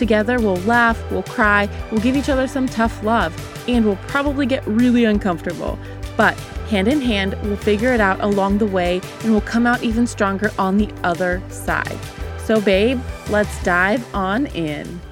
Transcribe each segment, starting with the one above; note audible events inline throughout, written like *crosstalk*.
Together, we'll laugh, we'll cry, we'll give each other some tough love, and we'll probably get really uncomfortable. But hand in hand, we'll figure it out along the way and we'll come out even stronger on the other side. So, babe, let's dive on in.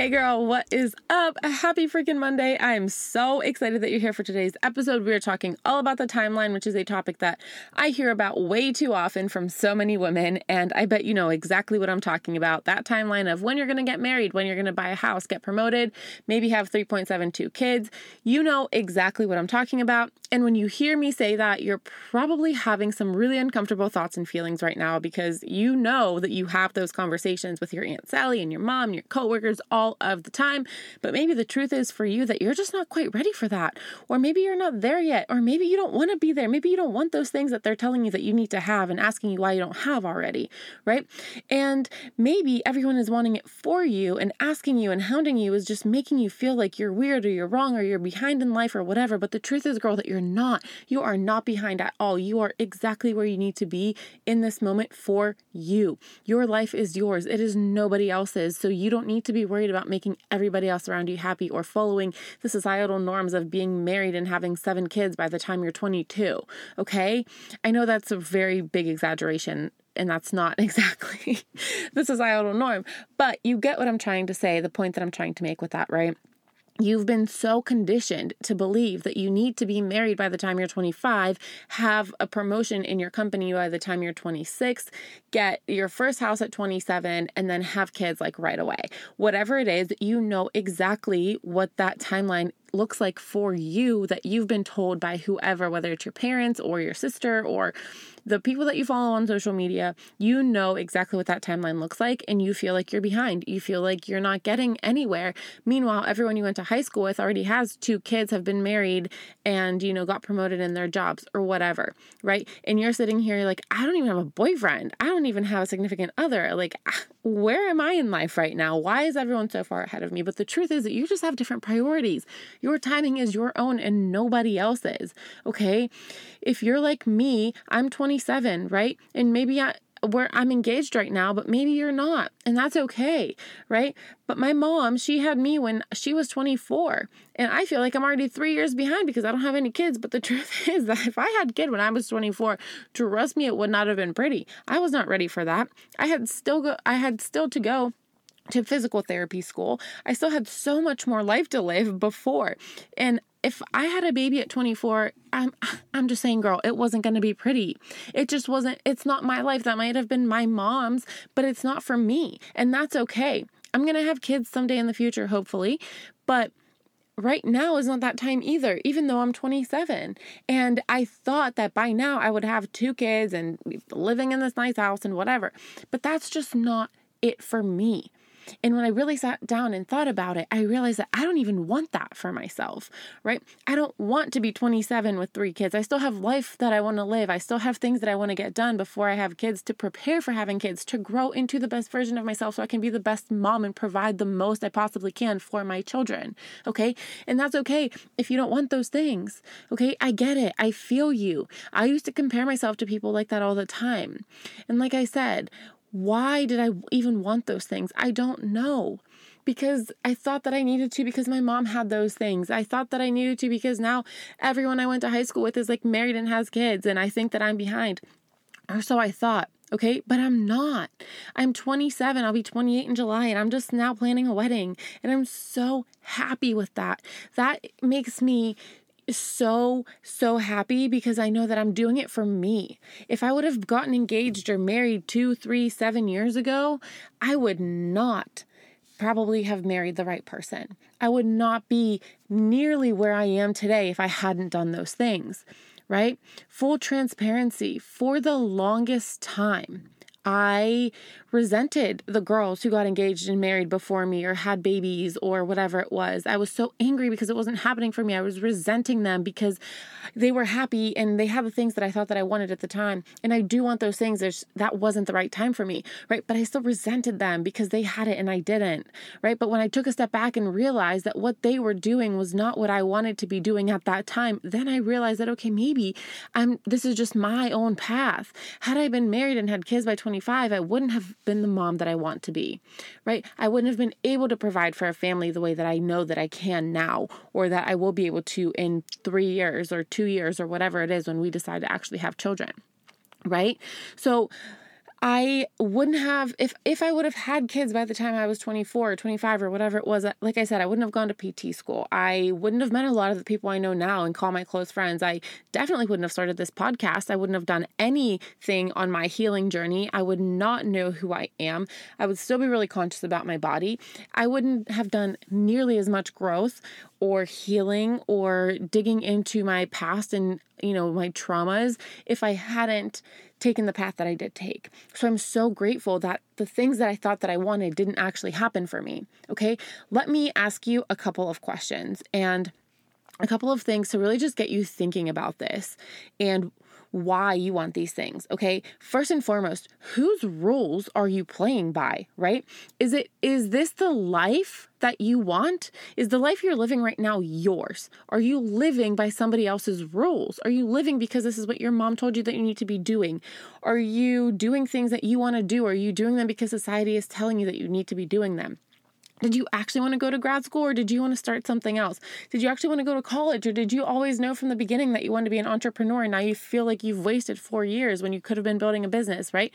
Hey girl, what is up? Happy freaking Monday. I am so excited that you're here for today's episode. We are talking all about the timeline, which is a topic that I hear about way too often from so many women. And I bet you know exactly what I'm talking about. That timeline of when you're going to get married, when you're going to buy a house, get promoted, maybe have 3.72 kids. You know exactly what I'm talking about. And when you hear me say that, you're probably having some really uncomfortable thoughts and feelings right now because you know that you have those conversations with your Aunt Sally and your mom, your coworkers all all of the time. But maybe the truth is for you that you're just not quite ready for that. Or maybe you're not there yet. Or maybe you don't want to be there. Maybe you don't want those things that they're telling you that you need to have and asking you why you don't have already, right? And maybe everyone is wanting it for you and asking you and hounding you is just making you feel like you're weird or you're wrong or you're behind in life or whatever. But the truth is, girl, that you're not. You are not behind at all. You are exactly where you need to be in this moment for you. Your life is yours, it is nobody else's. So you don't need to be worried about about making everybody else around you happy or following the societal norms of being married and having seven kids by the time you're 22. Okay? I know that's a very big exaggeration and that's not *laughs* exactly the societal norm, but you get what I'm trying to say, the point that I'm trying to make with that, right? You've been so conditioned to believe that you need to be married by the time you're 25, have a promotion in your company by the time you're 26, get your first house at 27, and then have kids like right away. Whatever it is, you know exactly what that timeline looks like for you that you've been told by whoever, whether it's your parents or your sister or the people that you follow on social media, you know exactly what that timeline looks like and you feel like you're behind. You feel like you're not getting anywhere. Meanwhile, everyone you went to high school with already has two kids, have been married, and, you know, got promoted in their jobs or whatever, right? And you're sitting here like, I don't even have a boyfriend. I don't even have a significant other. Like, *laughs* where am I in life right now? Why is everyone so far ahead of me? But the truth is that you just have different priorities. Your timing is your own and nobody else's. Okay. If you're like me, I'm 27, right? And maybe I, where I'm engaged right now, but maybe you're not, and that's okay, right? But my mom, she had me when she was 24, and I feel like I'm already three years behind because I don't have any kids. But the *laughs* truth is that if I had a kid when I was 24, trust me, it would not have been pretty. I was not ready for that. I had still go, I had still to go to physical therapy school. I still had so much more life to live before. And if I had a baby at 24, I'm I'm just saying girl, it wasn't going to be pretty. It just wasn't it's not my life. That might have been my mom's, but it's not for me. And that's okay. I'm going to have kids someday in the future hopefully, but right now is not that time either, even though I'm 27. And I thought that by now I would have two kids and living in this nice house and whatever. But that's just not it for me. And when I really sat down and thought about it, I realized that I don't even want that for myself, right? I don't want to be 27 with three kids. I still have life that I want to live. I still have things that I want to get done before I have kids to prepare for having kids, to grow into the best version of myself so I can be the best mom and provide the most I possibly can for my children, okay? And that's okay if you don't want those things, okay? I get it. I feel you. I used to compare myself to people like that all the time. And like I said, why did I even want those things? I don't know. Because I thought that I needed to because my mom had those things. I thought that I needed to because now everyone I went to high school with is like married and has kids, and I think that I'm behind. Or so I thought. Okay, but I'm not. I'm 27. I'll be 28 in July, and I'm just now planning a wedding. And I'm so happy with that. That makes me so, so happy because I know that I'm doing it for me. If I would have gotten engaged or married two, three, seven years ago, I would not probably have married the right person. I would not be nearly where I am today if I hadn't done those things, right? Full transparency for the longest time. I resented the girls who got engaged and married before me or had babies or whatever it was. I was so angry because it wasn't happening for me. I was resenting them because they were happy and they had the things that I thought that I wanted at the time. And I do want those things. There's, that wasn't the right time for me, right? But I still resented them because they had it and I didn't, right? But when I took a step back and realized that what they were doing was not what I wanted to be doing at that time, then I realized that, okay, maybe I'm, this is just my own path. Had I been married and had kids by 20 25, I wouldn't have been the mom that I want to be, right? I wouldn't have been able to provide for a family the way that I know that I can now, or that I will be able to in three years or two years or whatever it is when we decide to actually have children, right? So, I wouldn't have if if I would have had kids by the time I was 24 or 25 or whatever it was like I said I wouldn't have gone to PT school. I wouldn't have met a lot of the people I know now and call my close friends. I definitely wouldn't have started this podcast. I wouldn't have done anything on my healing journey. I would not know who I am. I would still be really conscious about my body. I wouldn't have done nearly as much growth or healing or digging into my past and you know my traumas if I hadn't taken the path that I did take. So I'm so grateful that the things that I thought that I wanted didn't actually happen for me. Okay? Let me ask you a couple of questions and a couple of things to really just get you thinking about this and why you want these things. Okay. First and foremost, whose rules are you playing by, right? Is it, is this the life that you want? Is the life you're living right now yours? Are you living by somebody else's rules? Are you living because this is what your mom told you that you need to be doing? Are you doing things that you want to do? Are you doing them because society is telling you that you need to be doing them? Did you actually want to go to grad school or did you want to start something else? Did you actually want to go to college or did you always know from the beginning that you wanted to be an entrepreneur and now you feel like you've wasted four years when you could have been building a business, right?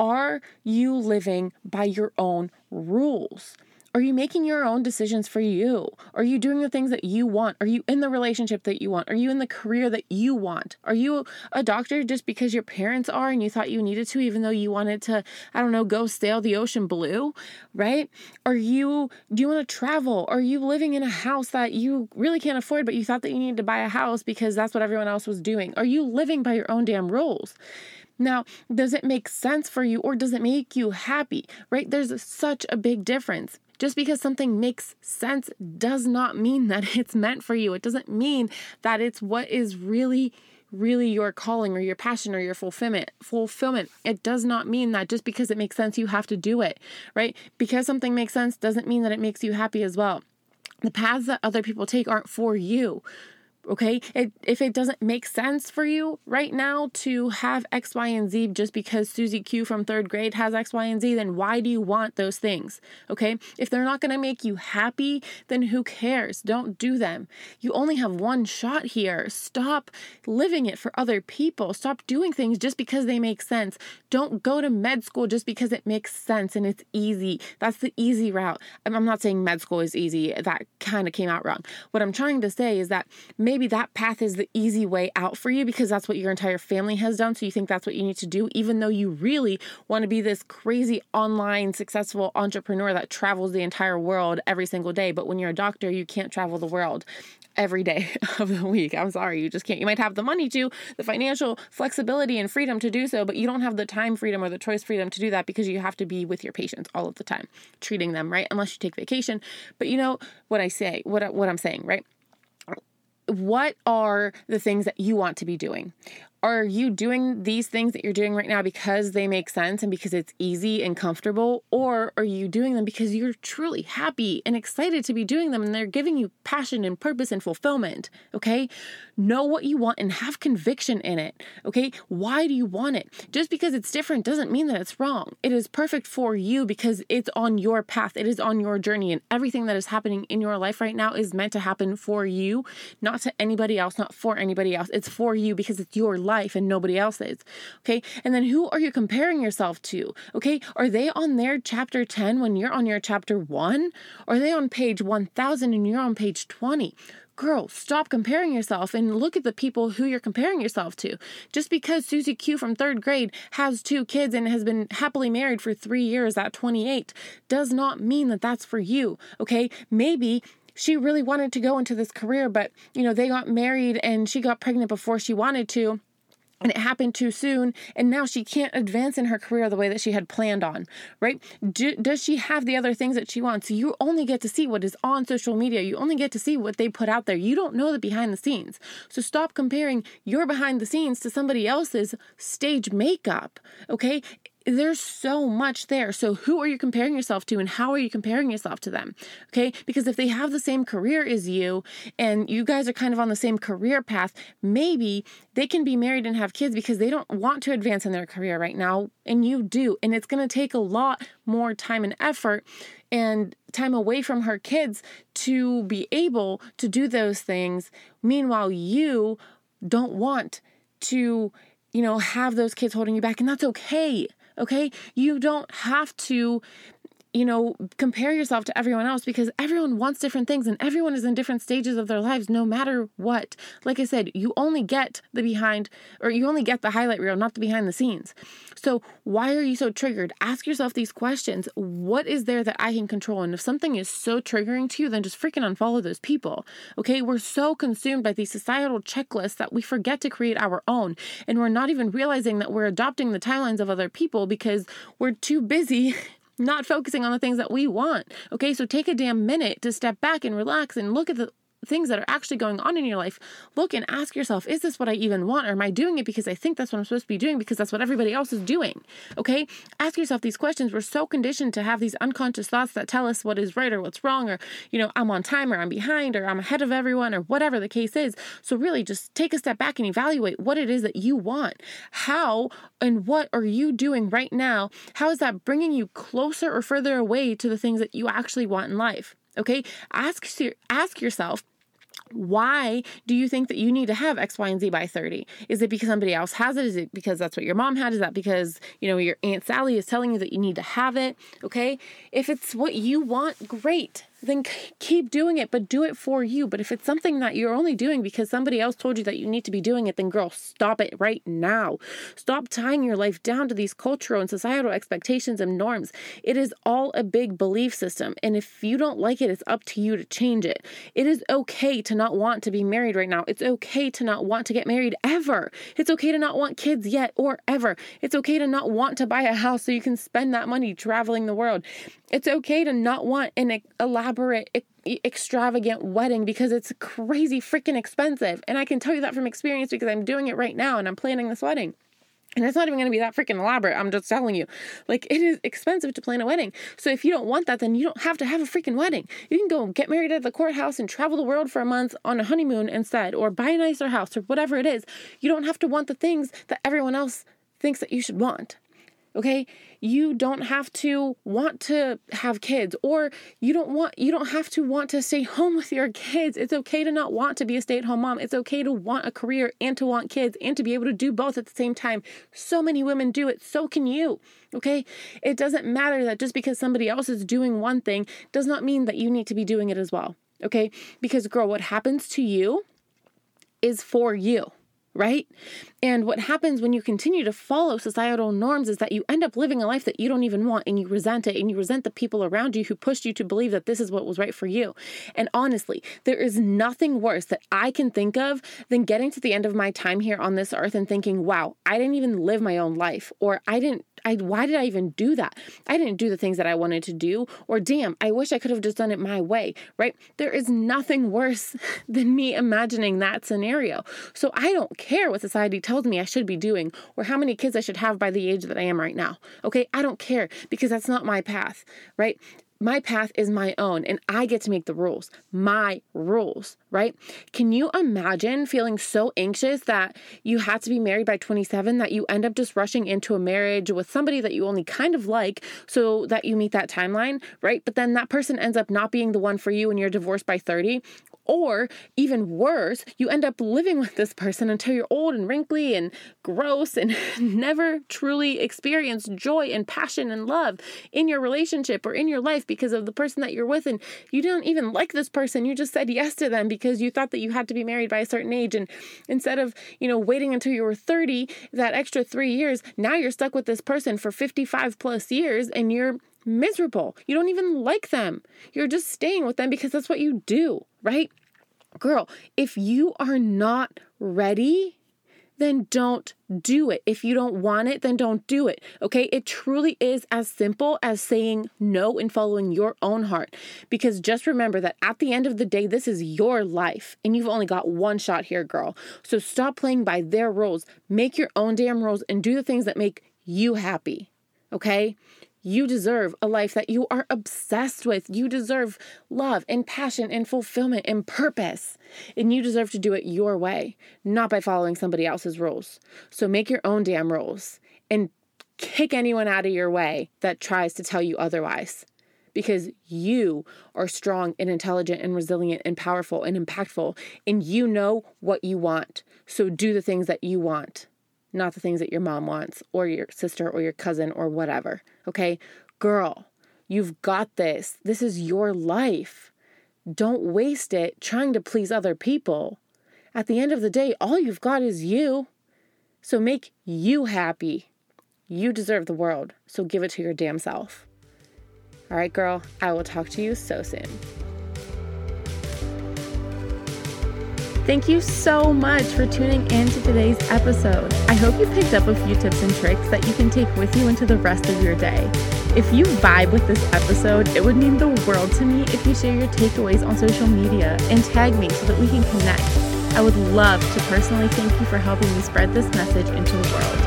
Are you living by your own rules? Are you making your own decisions for you? Are you doing the things that you want? Are you in the relationship that you want? Are you in the career that you want? Are you a doctor just because your parents are and you thought you needed to, even though you wanted to, I don't know, go sail the ocean blue, right? Are you, do you want to travel? Are you living in a house that you really can't afford, but you thought that you needed to buy a house because that's what everyone else was doing? Are you living by your own damn rules? Now, does it make sense for you or does it make you happy, right? There's such a big difference. Just because something makes sense does not mean that *laughs* it's meant for you. It doesn't mean that it's what is really really your calling or your passion or your fulfillment fulfillment. It does not mean that just because it makes sense you have to do it right? Because something makes sense doesn't mean that it makes you happy as well. The paths that other people take aren't for you Okay. It, if it doesn't make sense for you right now to have X, Y, and Z just because Susie Q from third grade has X, Y, and Z, then why do you want those things? Okay. If they're not going to make you happy, then who cares? Don't do them. You only have one shot here. Stop living it for other people. Stop doing things just because they make sense. Don't go to med school just because it makes sense and it's easy. That's the easy route. I'm not saying med school is easy. That kind of came out wrong. What I'm trying to say is that maybe maybe that path is the easy way out for you because that's what your entire family has done. So you think that's what you need to do, even though you really want to be this crazy online successful entrepreneur that travels the entire world every single day. But when you're a doctor, you can't travel the world every day *laughs* of the week. I'm sorry, you just can't. You might have the money to, the financial flexibility and freedom to do so, but you don't have the time freedom or the choice freedom to do that because you have to be with your patients all of the time, treating them, right? Unless you take vacation. But you know what I say, what what I'm saying, right? What are the things that you want to be doing? Are you doing these things that you're doing right now because they make sense and because it's easy and comfortable? Or are you doing them because you're truly happy and excited to be doing them and they're giving you passion and purpose and fulfillment? Okay. Know what you want and have conviction in it. Okay. Why do you want it? Just because it's different doesn't mean that it's wrong. It is perfect for you because it's on your path, it is on your journey, and everything that is happening in your life right now is meant to happen for you, not to anybody else, not for anybody else. It's for you because it's your life life and nobody else's. Okay. And then who are you comparing yourself to? Okay. Are they on their chapter 10 when you're on your chapter 1? Are they on page 1000 and you're on page 20? Girl, stop comparing yourself and look at the people who you're comparing yourself to. Just because Susie Q from third grade has two kids and has been happily married for three years at 28 does not mean that that's for you. Okay. Maybe she really wanted to go into this career, but you know, they got married and she got pregnant before she wanted to and it happened too soon and now she can't advance in her career the way that she had planned on right? Do, does she have the other things that she wants? You only get to see what is on social media. You only get to see what they put out there. You don't know the behind the scenes. So stop comparing your behind the scenes to somebody else's stage makeup okay there's so much there. So, who are you comparing yourself to and how are you comparing yourself to them? Okay. Because if they have the same career as you and you guys are kind of on the same career path, maybe they can be married and have kids because they don't want to advance in their career right now and you do. And it's going to take a lot more time and effort and time away from her kids to be able to do those things. Meanwhile, you don't want to, you know, have those kids holding you back, and that's okay. Okay. You don't have to you know, compare yourself to everyone else because everyone wants different things and everyone is in different stages of their lives no matter what. Like I said, you only get the behind or you only get the highlight reel, not the behind the scenes. So, why are you so triggered? Ask yourself these questions. What is there that I can control? And if something is so triggering to you, then just freaking unfollow those people. Okay? We're so consumed by these societal checklists that we forget to create our own. And we're not even realizing that we're adopting the timelines of other people because we're too busy *laughs* not focusing on the things that we want. Okay, so take a damn minute to step back and relax and look at the things that are actually going on in your life, look and ask yourself, is this what I even want? Or am I doing it because I think that's what I'm supposed to be doing because that's what everybody else is doing? Okay? Ask yourself these questions. We're so conditioned to have these unconscious thoughts that tell us what is right or what's wrong, or, you know, I'm on time or I'm behind or I'm ahead of everyone or whatever the case is. So, really, just take a step back and evaluate what it is that you want. How and what are you doing right now? How is that bringing you closer or further away to the things that you actually want in life? Okay? Ask, ask yourself, why do you think that you need to have X, Y, and Z by 30? Is it because somebody else has it? Is it because that's what your mom had? Is that because, you know, your Aunt Sally is telling you that you need to have it? Okay. If it's what you want, great then keep doing it, but do it for you. But if it's something that you're only doing because somebody else told you that you need to be doing it, then girl, stop it right now. Stop tying your life down to these cultural and societal expectations and norms. It is all a big belief system. And if you don't like it, it's up to you to change it. It is okay to not want to be married right now. It's okay to not want to get married ever. It's okay to not want kids yet or ever. It's okay to not want to buy a house so you can spend that money traveling the world. It's okay to not want an elaborate, extravagant wedding because it's crazy freaking expensive. And I can tell you that from experience because I'm doing it right now and I'm planning this wedding. And it's not even going to be that freaking elaborate. I'm just telling you. Like, it is expensive to plan a wedding. So, if you don't want that, then you don't have to have a freaking wedding. You can go get married at the courthouse and travel the world for a month on a honeymoon instead, or buy a nicer house, or whatever it is. You don't have to want the things that everyone else thinks that you should want. Okay? You don't have to want to have kids or you don't want you don't have to want to stay *laughs* home with your kids. It's okay to not want to be a stay-at-home mom. It's okay to want a career and to want kids and to be able to do both at the same time. So many women do it. So can you. Okay? It doesn't matter that just because somebody else is doing one thing does not mean that you need to be doing it as well. Okay? Because girl, what happens to you is for you right? And what happens when you continue to follow societal norms is that you end up living a life that you don't even want and you resent it and you resent the people around you who pushed you to believe that this is what was right for you. And honestly, there is nothing worse that I can think of than getting to the end of my time here on this earth and thinking, wow, I didn't even live my own life or I didn't I why did I even do that? I didn't do the things that I wanted to do or damn, I wish I could have just done it my way, right? There is nothing worse *laughs* than me imagining that scenario. So I don't care what society tells me I should be doing or how many kids I should have by the age that I am right now. Okay? I don't care because that's not my path, right? my path is my own and I get to make the rules, my rules, right? Can you imagine feeling so anxious that you had to be married by 27 that you end up just rushing into a marriage with somebody that you only kind of like so that you meet that timeline, right? But then that person ends up not being the one for you and you're divorced by 30 or even worse, you end up living with this person until you're old and wrinkly and gross and *laughs* never truly experience joy and passion and love in your relationship or in your life because of the person that you're with. And you don't even like this person. You just said yes to them because you thought that you had to be married by a certain age. And instead of, you know, waiting until you were 30, that extra three years, now you're stuck with this person for 55 plus years and you're miserable. You don't even like them. You're just staying with them because that's what you do, right? Girl, if you are not ready, then don't do it. If you don't want it, then don't do it. Okay? It truly is as simple as saying no and following your own heart. Because just remember that at the end of the day, this is your life and you've only got one shot here, girl. So stop playing by their rules. Make your own damn rules and do the things that make you happy. Okay? You deserve a life that you are obsessed with. You deserve love and passion and fulfillment and purpose. And you deserve to do it your way, not by following somebody else's rules. So make your own damn rules and kick anyone out of your way that tries to tell you otherwise. Because you are strong and intelligent and resilient and powerful and impactful, and you know what you want. So do the things that you want not the things that your mom wants or your sister or your cousin or whatever. Okay? Girl, you've got this. This is your life. Don't waste it trying to please other people. At the end of the day, all you've got is you. So make you happy. You deserve the world. So give it to your damn self. All right, girl, I will talk to you so soon. Thank you so much for tuning in to today's episode. I hope you picked up a few tips and tricks that you can take with you into the rest of your day. If you vibe with this episode, it would mean the world to me if you share your takeaways on social media and tag me so that we can connect. I would love to personally thank you for helping me spread this message into the world.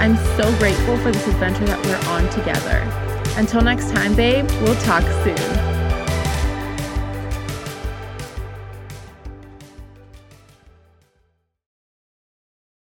I'm so grateful for this adventure that we're on together. Until next time, babe, we'll talk soon.